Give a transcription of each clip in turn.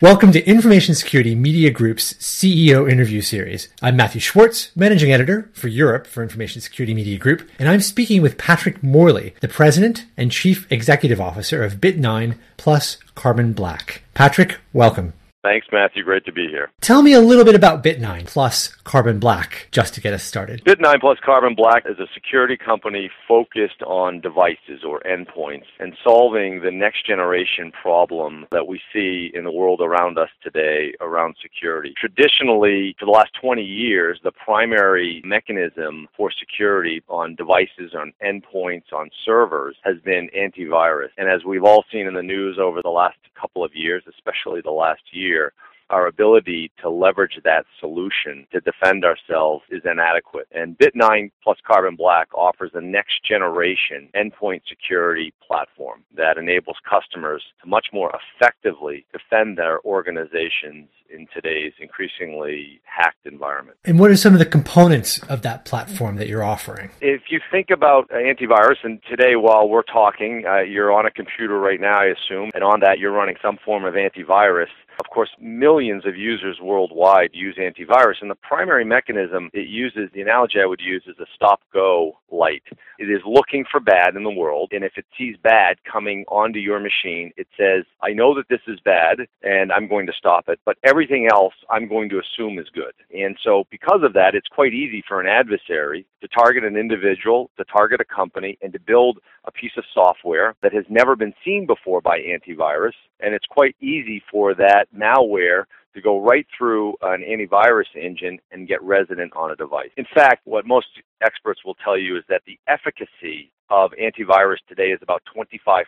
Welcome to Information Security Media Group's CEO interview series. I'm Matthew Schwartz, managing editor for Europe for Information Security Media Group, and I'm speaking with Patrick Morley, the president and chief executive officer of Bit9 plus Carbon Black. Patrick, welcome. Thanks, Matthew. Great to be here. Tell me a little bit about Bit9 plus Carbon Black, just to get us started. Bit9 plus Carbon Black is a security company focused on devices or endpoints and solving the next generation problem that we see in the world around us today around security. Traditionally, for the last 20 years, the primary mechanism for security on devices, on endpoints, on servers has been antivirus. And as we've all seen in the news over the last couple of years, especially the last year, here our ability to leverage that solution to defend ourselves is inadequate. And Bit9 plus Carbon Black offers a next generation endpoint security platform that enables customers to much more effectively defend their organizations in today's increasingly hacked environment. And what are some of the components of that platform that you're offering? If you think about antivirus, and today while we're talking, uh, you're on a computer right now, I assume, and on that you're running some form of antivirus. Of course, millions of users worldwide use antivirus, and the primary mechanism it uses, the analogy I would use is a stop go light. It is looking for bad in the world, and if it sees bad coming onto your machine, it says, I know that this is bad, and I'm going to stop it, but everything else I'm going to assume is good. And so, because of that, it's quite easy for an adversary to target an individual, to target a company, and to build a piece of software that has never been seen before by antivirus. And it's quite easy for that malware to go right through an antivirus engine and get resident on a device. In fact, what most experts will tell you is that the efficacy of antivirus today is about 25%.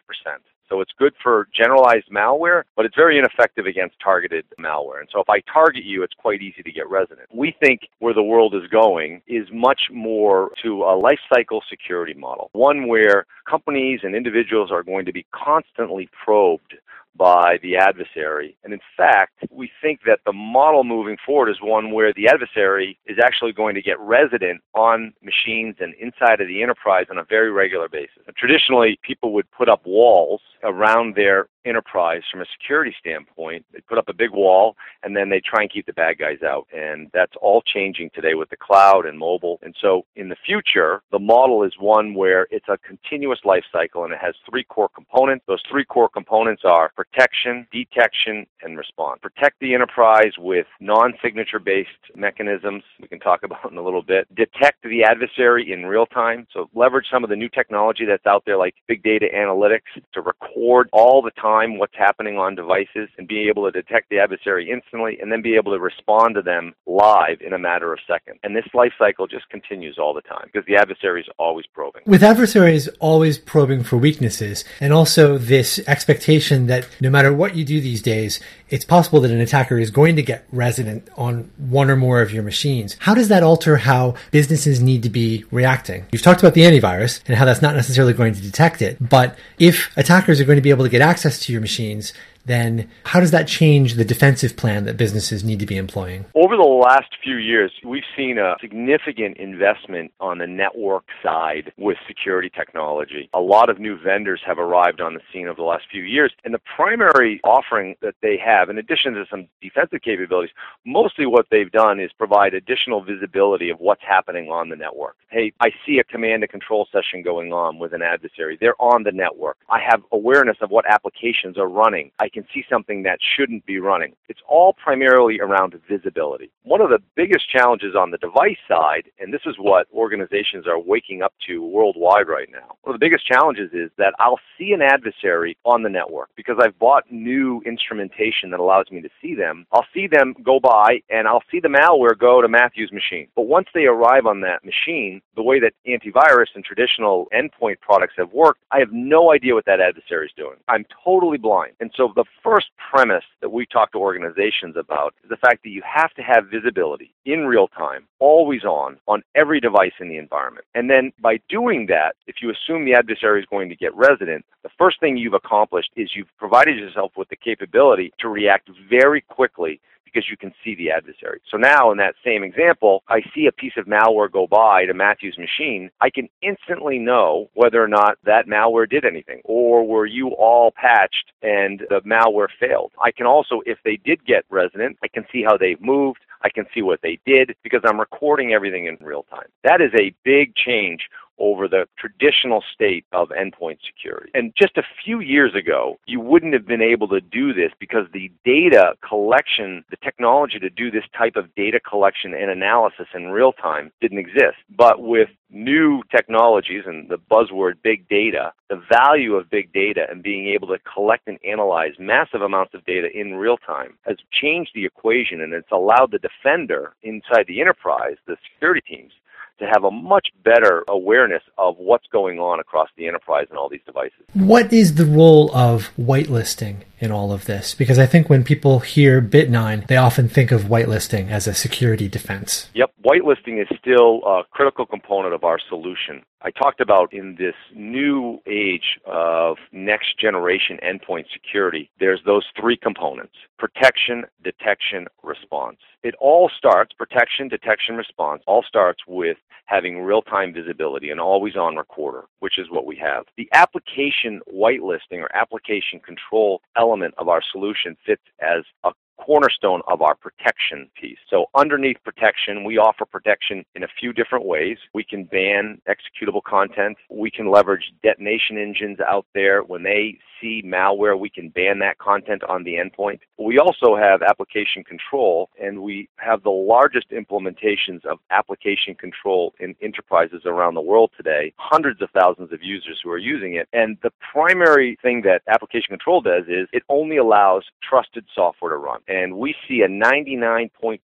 So it's good for generalized malware, but it's very ineffective against targeted malware. And so if I target you, it's quite easy to get resident. We think where the world is going is much more to a life cycle security model, one where companies and individuals are going to be constantly probed by the adversary. And in fact, we think that the model moving forward is one where the adversary is actually going to get resident on machines and inside of the enterprise on a very regular basis. And traditionally, people would put up walls around their enterprise from a security standpoint. They put up a big wall and then they try and keep the bad guys out. And that's all changing today with the cloud and mobile. And so in the future, the model is one where it's a continuous life cycle and it has three core components. Those three core components are protection, detection, and response. Protect the enterprise with non-signature based mechanisms we can talk about in a little bit. Detect the adversary in real time. So leverage some of the new technology that's out there like big data analytics to record all the time what's happening on devices and be able to detect the adversary instantly and then be able to respond to them live in a matter of seconds. And this life cycle just continues all the time because the adversary is always probing. With adversaries always probing for weaknesses and also this expectation that no matter what you do these days, it's possible that an attacker is going to get resident on one or more of your machines. How does that alter how businesses need to be reacting? You've talked about the antivirus and how that's not necessarily going to detect it, but if attackers are going to be able to get access to your machines, then how does that change the defensive plan that businesses need to be employing? Over the last few years, we've seen a significant investment on the network side with security technology. A lot of new vendors have arrived on the scene over the last few years, and the primary offering that they have, in addition to some defensive capabilities, mostly what they've done is provide additional visibility of what's happening on the network. Hey, I see a command and control session going on with an adversary. They're on the network. I have awareness of what applications are running. I can see something that shouldn't be running. It's all primarily around visibility. One of the biggest challenges on the device side, and this is what organizations are waking up to worldwide right now, one of the biggest challenges is that I'll see an adversary on the network because I've bought new instrumentation that allows me to see them. I'll see them go by and I'll see the malware go to Matthew's machine. But once they arrive on that machine, the way that antivirus and traditional endpoint products have worked, I have no idea what that adversary is doing. I'm totally blind. And so the first premise that we talk to organizations about is the fact that you have to have visibility in real time, always on, on every device in the environment. And then by doing that, if you assume the adversary is going to get resident, the first thing you've accomplished is you've provided yourself with the capability to react very quickly because you can see the adversary. So now in that same example, I see a piece of malware go by to Matthew's machine. I can instantly know whether or not that malware did anything or were you all patched and the malware failed. I can also, if they did get resident, I can see how they've moved. I can see what they did because I'm recording everything in real time. That is a big change over the traditional state of endpoint security. And just a few years ago, you wouldn't have been able to do this because the data collection, the technology to do this type of data collection and analysis in real time didn't exist. But with new technologies and the buzzword big data, the value of big data and being able to collect and analyze massive amounts of data in real time has changed the equation and it's allowed the defender inside the enterprise, the security teams, to have a much better awareness of what's going on across the enterprise and all these devices. What is the role of whitelisting in all of this? Because I think when people hear Bit9, they often think of whitelisting as a security defense. Yep, whitelisting is still a critical component of our solution. I talked about in this new age of next generation endpoint security, there's those three components protection, detection, response. It all starts, protection, detection, response, all starts with having real time visibility and always on recorder, which is what we have. The application whitelisting or application control element of our solution fits as a cornerstone of our protection piece. So underneath protection, we offer protection in a few different ways. We can ban executable content. We can leverage detonation engines out there. When they see malware, we can ban that content on the endpoint. We also have application control, and we have the largest implementations of application control in enterprises around the world today, hundreds of thousands of users who are using it. And the primary thing that application control does is it only allows trusted software to run. And we see a 99.2%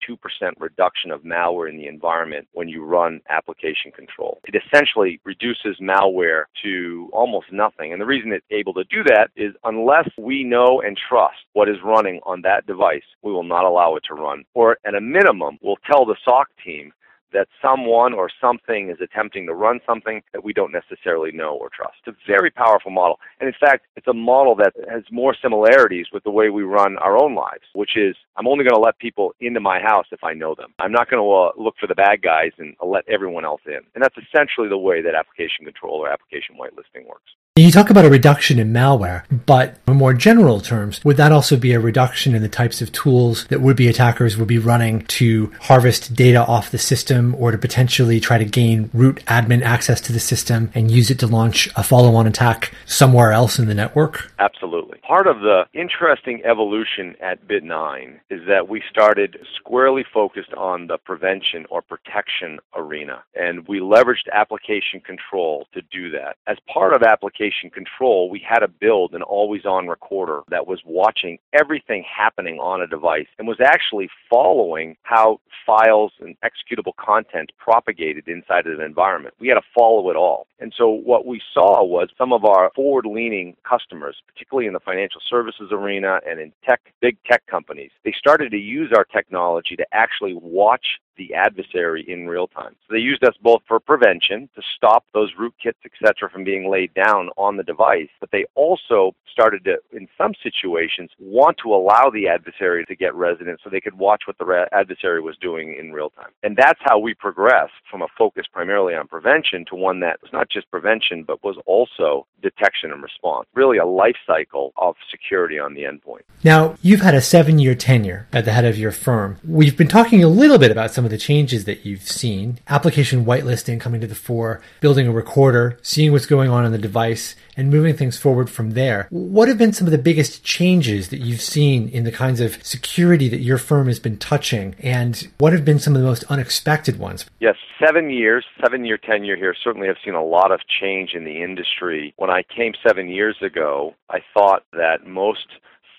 reduction of malware in the environment when you run application control. It essentially reduces malware to almost nothing. And the reason it's able to do that is unless we know and trust what is running on that device, we will not allow it to run. Or at a minimum, we'll tell the SOC team that someone or something is attempting to run something that we don't necessarily know or trust. It's a very powerful model. And in fact, it's a model that has more similarities with the way we run our own lives, which is I'm only going to let people into my house if I know them. I'm not going to uh, look for the bad guys and let everyone else in. And that's essentially the way that application control or application whitelisting works. You talk about a reduction in malware, but in more general terms, would that also be a reduction in the types of tools that would be attackers would be running to harvest data off the system or to potentially try to gain root admin access to the system and use it to launch a follow on attack somewhere else in the network? Absolutely. Part of the interesting evolution at Bit9 is that we started squarely focused on the prevention or protection arena, and we leveraged application control to do that. As part of application control, we had to build an always on recorder that was watching everything happening on a device and was actually following how files and executable content propagated inside of an environment. We had to follow it all. And so what we saw was some of our forward leaning customers, particularly in the financial services arena and in tech, big tech companies, they started to use our technology to actually watch the adversary in real time. So they used us both for prevention to stop those rootkits, etc., from being laid down on the device, but they also started to, in some situations, want to allow the adversary to get resident so they could watch what the adversary was doing in real time. And that's how we progressed from a focus primarily on prevention to one that was not just prevention, but was also detection and response. Really a life cycle of security on the endpoint. Now, you've had a seven year tenure at the head of your firm. We've been talking a little bit about some some of the changes that you've seen. Application whitelisting coming to the fore, building a recorder, seeing what's going on on the device, and moving things forward from there. What have been some of the biggest changes that you've seen in the kinds of security that your firm has been touching? And what have been some of the most unexpected ones? Yes, seven years, seven year tenure here, certainly have seen a lot of change in the industry. When I came seven years ago, I thought that most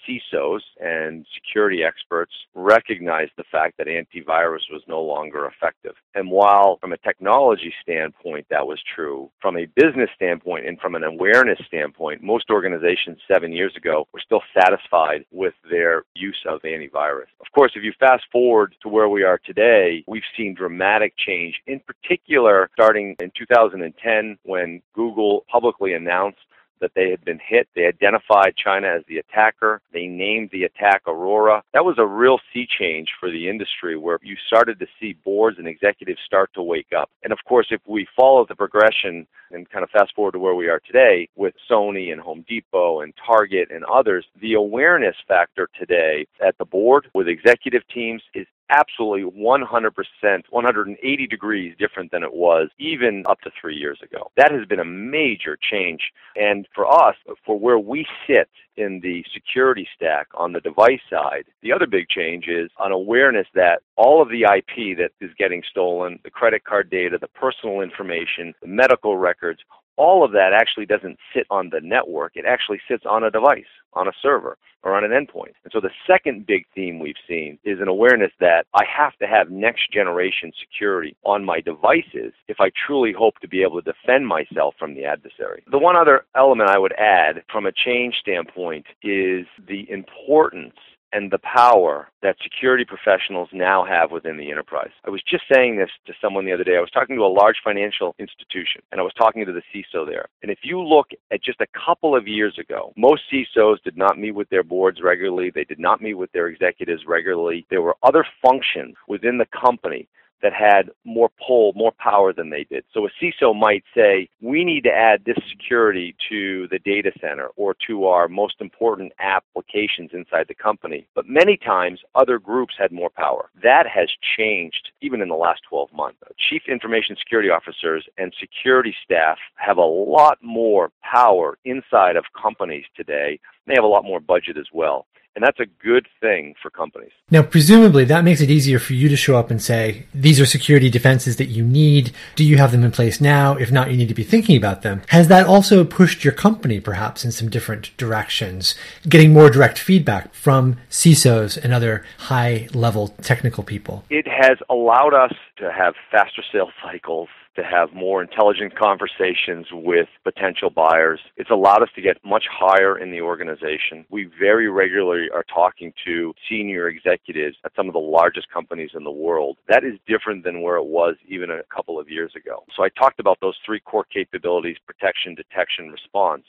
CISOs and security experts recognized the fact that antivirus was no longer effective. And while from a technology standpoint that was true, from a business standpoint and from an awareness standpoint, most organizations seven years ago were still satisfied with their use of antivirus. Of course, if you fast forward to where we are today, we've seen dramatic change, in particular starting in 2010 when Google publicly announced that they had been hit. They identified China as the attacker. They named the attack Aurora. That was a real sea change for the industry where you started to see boards and executives start to wake up. And of course, if we follow the progression and kind of fast forward to where we are today with Sony and Home Depot and Target and others, the awareness factor today at the board with executive teams is absolutely 100%, 180 degrees different than it was even up to three years ago. That has been a major change. And for us, for where we sit in the security stack on the device side, the other big change is an awareness that all of the IP that is getting stolen, the credit card data, the personal information, the medical records, all of that actually doesn't sit on the network. It actually sits on a device, on a server, or on an endpoint. And so the second big theme we've seen is an awareness that I have to have next generation security on my devices if I truly hope to be able to defend myself from the adversary. The one other element I would add from a change standpoint is the importance and the power that security professionals now have within the enterprise. I was just saying this to someone the other day. I was talking to a large financial institution and I was talking to the CISO there. And if you look at just a couple of years ago, most CISOs did not meet with their boards regularly. They did not meet with their executives regularly. There were other functions within the company that had more pull, more power than they did. So a CISO might say, we need to add this security to the data center or to our most important applications inside the company. But many times other groups had more power. That has changed even in the last 12 months. Chief information security officers and security staff have a lot more power inside of companies today. They have a lot more budget as well. And that's a good thing for companies. Now, presumably, that makes it easier for you to show up and say, these are security defenses that you need. Do you have them in place now? If not, you need to be thinking about them. Has that also pushed your company perhaps in some different directions, getting more direct feedback from CISOs and other high level technical people? It has allowed us to have faster sales cycles to have more intelligent conversations with potential buyers. It's allowed us to get much higher in the organization. We very regularly are talking to senior executives at some of the largest companies in the world. That is different than where it was even a couple of years ago. So I talked about those three core capabilities protection, detection, response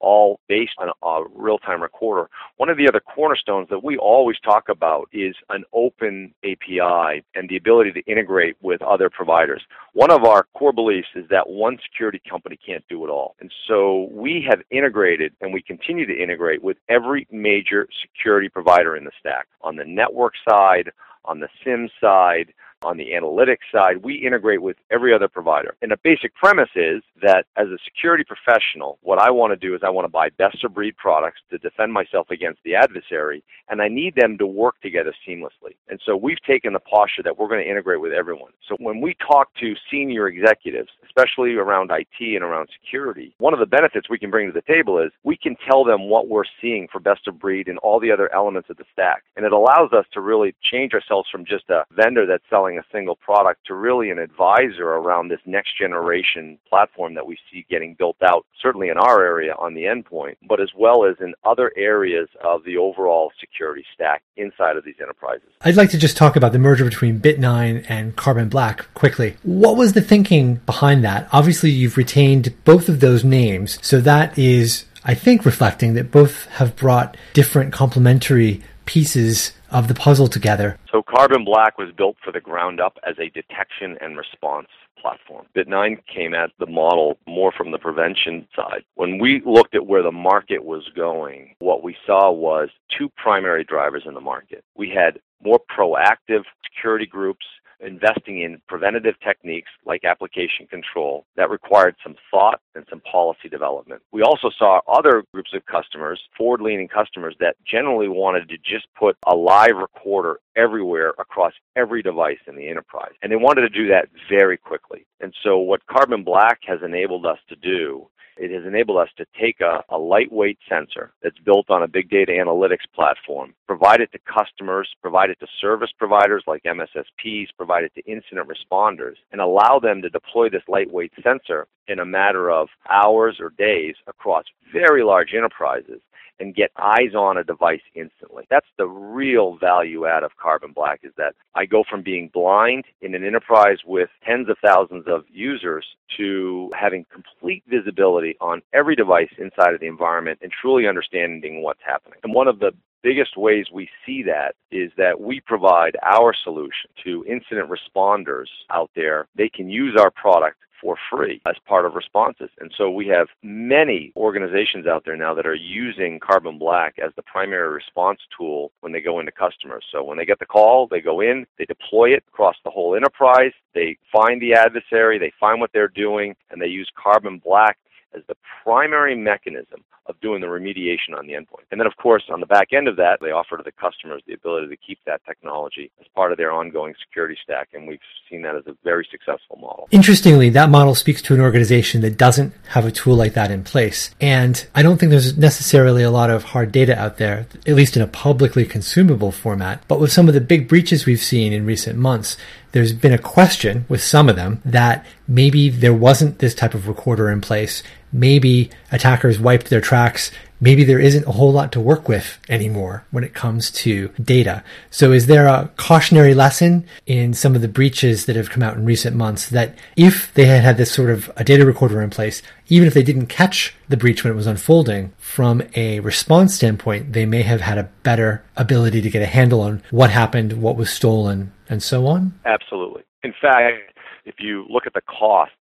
all based on a real-time recorder. One of the other cornerstones that we always talk about is an open API and the ability to integrate with other providers. One of our core beliefs is that one security company can't do it all. And so we have integrated and we continue to integrate with every major security provider in the stack on the network side, on the SIEM side, on the analytics side, we integrate with every other provider. And the basic premise is that as a security professional, what I want to do is I want to buy best of breed products to defend myself against the adversary, and I need them to work together seamlessly. And so we've taken the posture that we're going to integrate with everyone. So when we talk to senior executives, especially around IT and around security, one of the benefits we can bring to the table is we can tell them what we're seeing for best of breed and all the other elements of the stack. And it allows us to really change ourselves from just a vendor that's selling selling a single product to really an advisor around this next generation platform that we see getting built out, certainly in our area on the endpoint, but as well as in other areas of the overall security stack inside of these enterprises. I'd like to just talk about the merger between Bit9 and Carbon Black quickly. What was the thinking behind that? Obviously, you've retained both of those names, so that is I think reflecting that both have brought different complementary pieces of the puzzle together. So Carbon Black was built for the ground up as a detection and response platform. Bit9 came at the model more from the prevention side. When we looked at where the market was going, what we saw was two primary drivers in the market. We had more proactive security groups investing in preventative techniques like application control that required some thought and some policy development. We also saw other groups of customers, forward leaning customers, that generally wanted to just put a live recorder everywhere across every device in the enterprise. And they wanted to do that very quickly. And so what Carbon Black has enabled us to do it has enabled us to take a, a, lightweight sensor that's built on a big data analytics platform, provide it to customers, provide it to service providers like MSSPs, provide it to incident responders, and allow them to deploy this lightweight sensor in a matter of hours or days across very large enterprises and get eyes on a device instantly. That's the real value add of Carbon Black is that I go from being blind in an enterprise with tens of thousands of users to having complete visibility on every device inside of the environment and truly understanding what's happening. And one of the biggest ways we see that is that we provide our solution to incident responders out there. They can use our product for free as part of responses. And so we have many organizations out there now that are using Carbon Black as the primary response tool when they go into customers. So when they get the call, they go in, they deploy it across the whole enterprise, they find the adversary, they find what they're doing, and they use Carbon Black as the primary mechanism of doing the remediation on the endpoint. And then, of course, on the back end of that, they offer to the customers the ability to keep that technology as part of their ongoing security stack. And we've seen that as a very successful model. Interestingly, that model speaks to an organization that doesn't have a tool like that in place. And I don't think there's necessarily a lot of hard data out there, at least in a publicly consumable format. But with some of the big breaches we've seen in recent months, there's been a question with some of them that maybe there wasn't this type of recorder in place. Maybe attackers wiped their tracks. Maybe there isn't a whole lot to work with anymore when it comes to data. So is there a cautionary lesson in some of the breaches that have come out in recent months that if they had had this sort of a data recorder in place, even if they didn't catch the breach when it was unfolding, from a response standpoint, they may have had a better ability to get a handle on what happened, what was stolen, and so on? Absolutely. In fact, if you look at the costs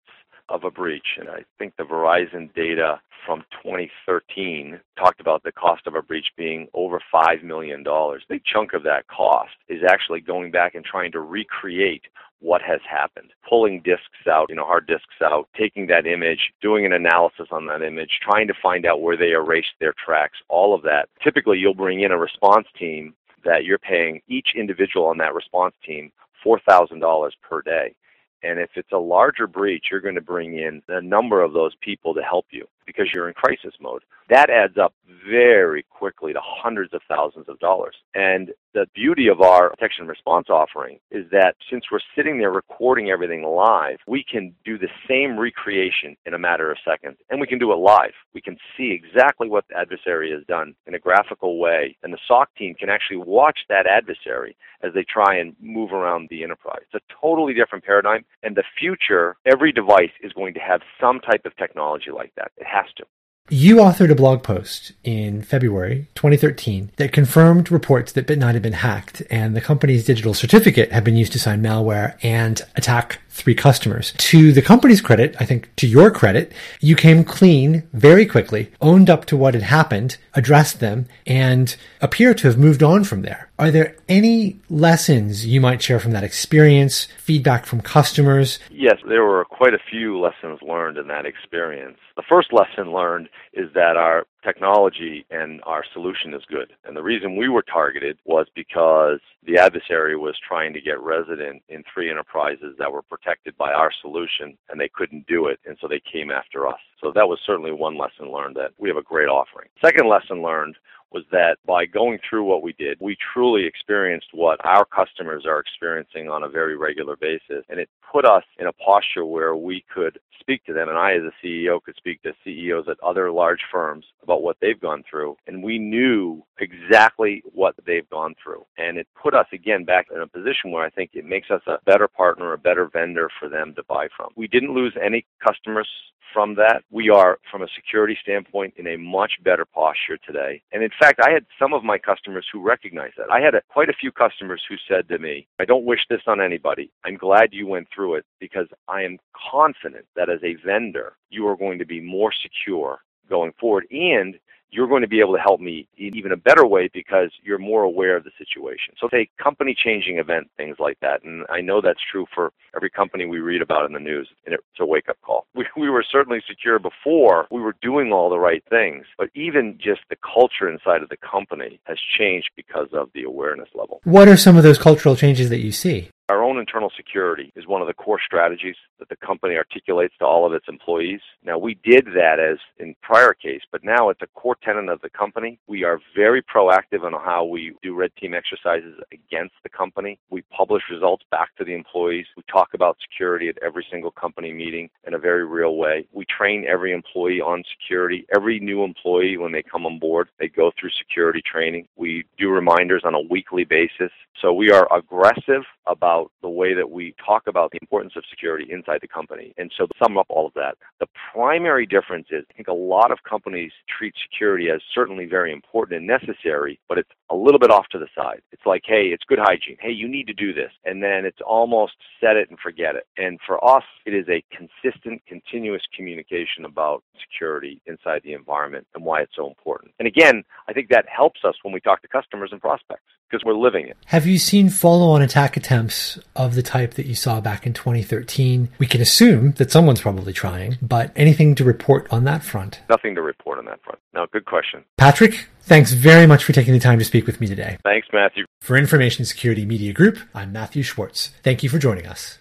of a breach, and I think the Verizon data from 2013 talked about the cost of a breach being over $5 million. A big chunk of that cost is actually going back and trying to recreate what has happened. Pulling disks out, you know, hard disks out, taking that image, doing an analysis on that image, trying to find out where they erased their tracks, all of that. Typically, you'll bring in a response team that you're paying each individual on that response team $4,000 per day. And if it's a larger breach, you're going to bring in a number of those people to help you because you're in crisis mode. That adds up very quickly to hundreds of thousands of dollars. And the beauty of our detection response offering is that since we're sitting there recording everything live, we can do the same recreation in a matter of seconds. And we can do it live. We can see exactly what the adversary has done in a graphical way. And the SOC team can actually watch that adversary as they try and move around the enterprise. It's a totally different paradigm. And the future, every device is going to have some type of technology like that. It has to. You authored a blog post in February 2013 that confirmed reports that Bit9 had been hacked and the company's digital certificate had been used to sign malware and attack three customers. To the company's credit, I think to your credit, you came clean very quickly, owned up to what had happened, addressed them, and appear to have moved on from there. Are there any lessons you might share from that experience, feedback from customers? Yes, there were quite a few lessons learned in that experience. The first lesson learned is that our technology and our solution is good. And the reason we were targeted was because the adversary was trying to get resident in three enterprises that were protected by our solution and they couldn't do it. And so they came after us. So that was certainly one lesson learned that we have a great offering. Second lesson learned was that by going through what we did, we truly experienced what our customers are experiencing on a very regular basis. And it put us in a posture where we could speak to them. And I, as a CEO, could speak to CEOs at other large firms about what they've gone through. And we knew exactly what they've gone through. And it put us again back in a position where I think it makes us a better partner, a better vendor for them to buy from. We didn't lose any customers from that. We are, from a security standpoint, in a much better posture today. And in fact, I had some of my customers who recognized that. I had a, quite a few customers who said to me, I don't wish this on anybody. I'm glad you went through it because I am confident that as a vendor, you are going to be more secure going forward. And you're going to be able to help me in even a better way because you're more aware of the situation. So, say company changing event, things like that. And I know that's true for every company we read about in the news. And it's a wake up call. We, we were certainly secure before. We were doing all the right things. But even just the culture inside of the company has changed because of the awareness level. What are some of those cultural changes that you see? Our internal security is one of the core strategies that the company articulates to all of its employees. Now, we did that as in prior case, but now it's a core tenet of the company. We are very proactive on how we do red team exercises against the company. We publish results back to the employees. We talk about security at every single company meeting in a very real way. We train every employee on security. Every new employee, when they come on board, they go through security training. We do reminders on a weekly basis. So we are aggressive about the way that we talk about the importance of security inside the company. And so to sum up all of that, the primary difference is I think a lot of companies treat security as certainly very important and necessary, but it's a little bit off to the side. It's like, hey, it's good hygiene. Hey, you need to do this. And then it's almost set it and forget it. And for us, it is a consistent, continuous communication about security inside the environment and why it's so important. And again, I think that helps us when we talk to customers and prospects because we're living it. Have you seen follow on attack attempts of the type that you saw back in 2013? We can assume that someone's probably trying, but anything to report on that front? Nothing to report on that front. No, good question. Patrick, thanks very much for taking the time to speak with me today. Thanks, Matthew. For Information Security Media Group, I'm Matthew Schwartz. Thank you for joining us.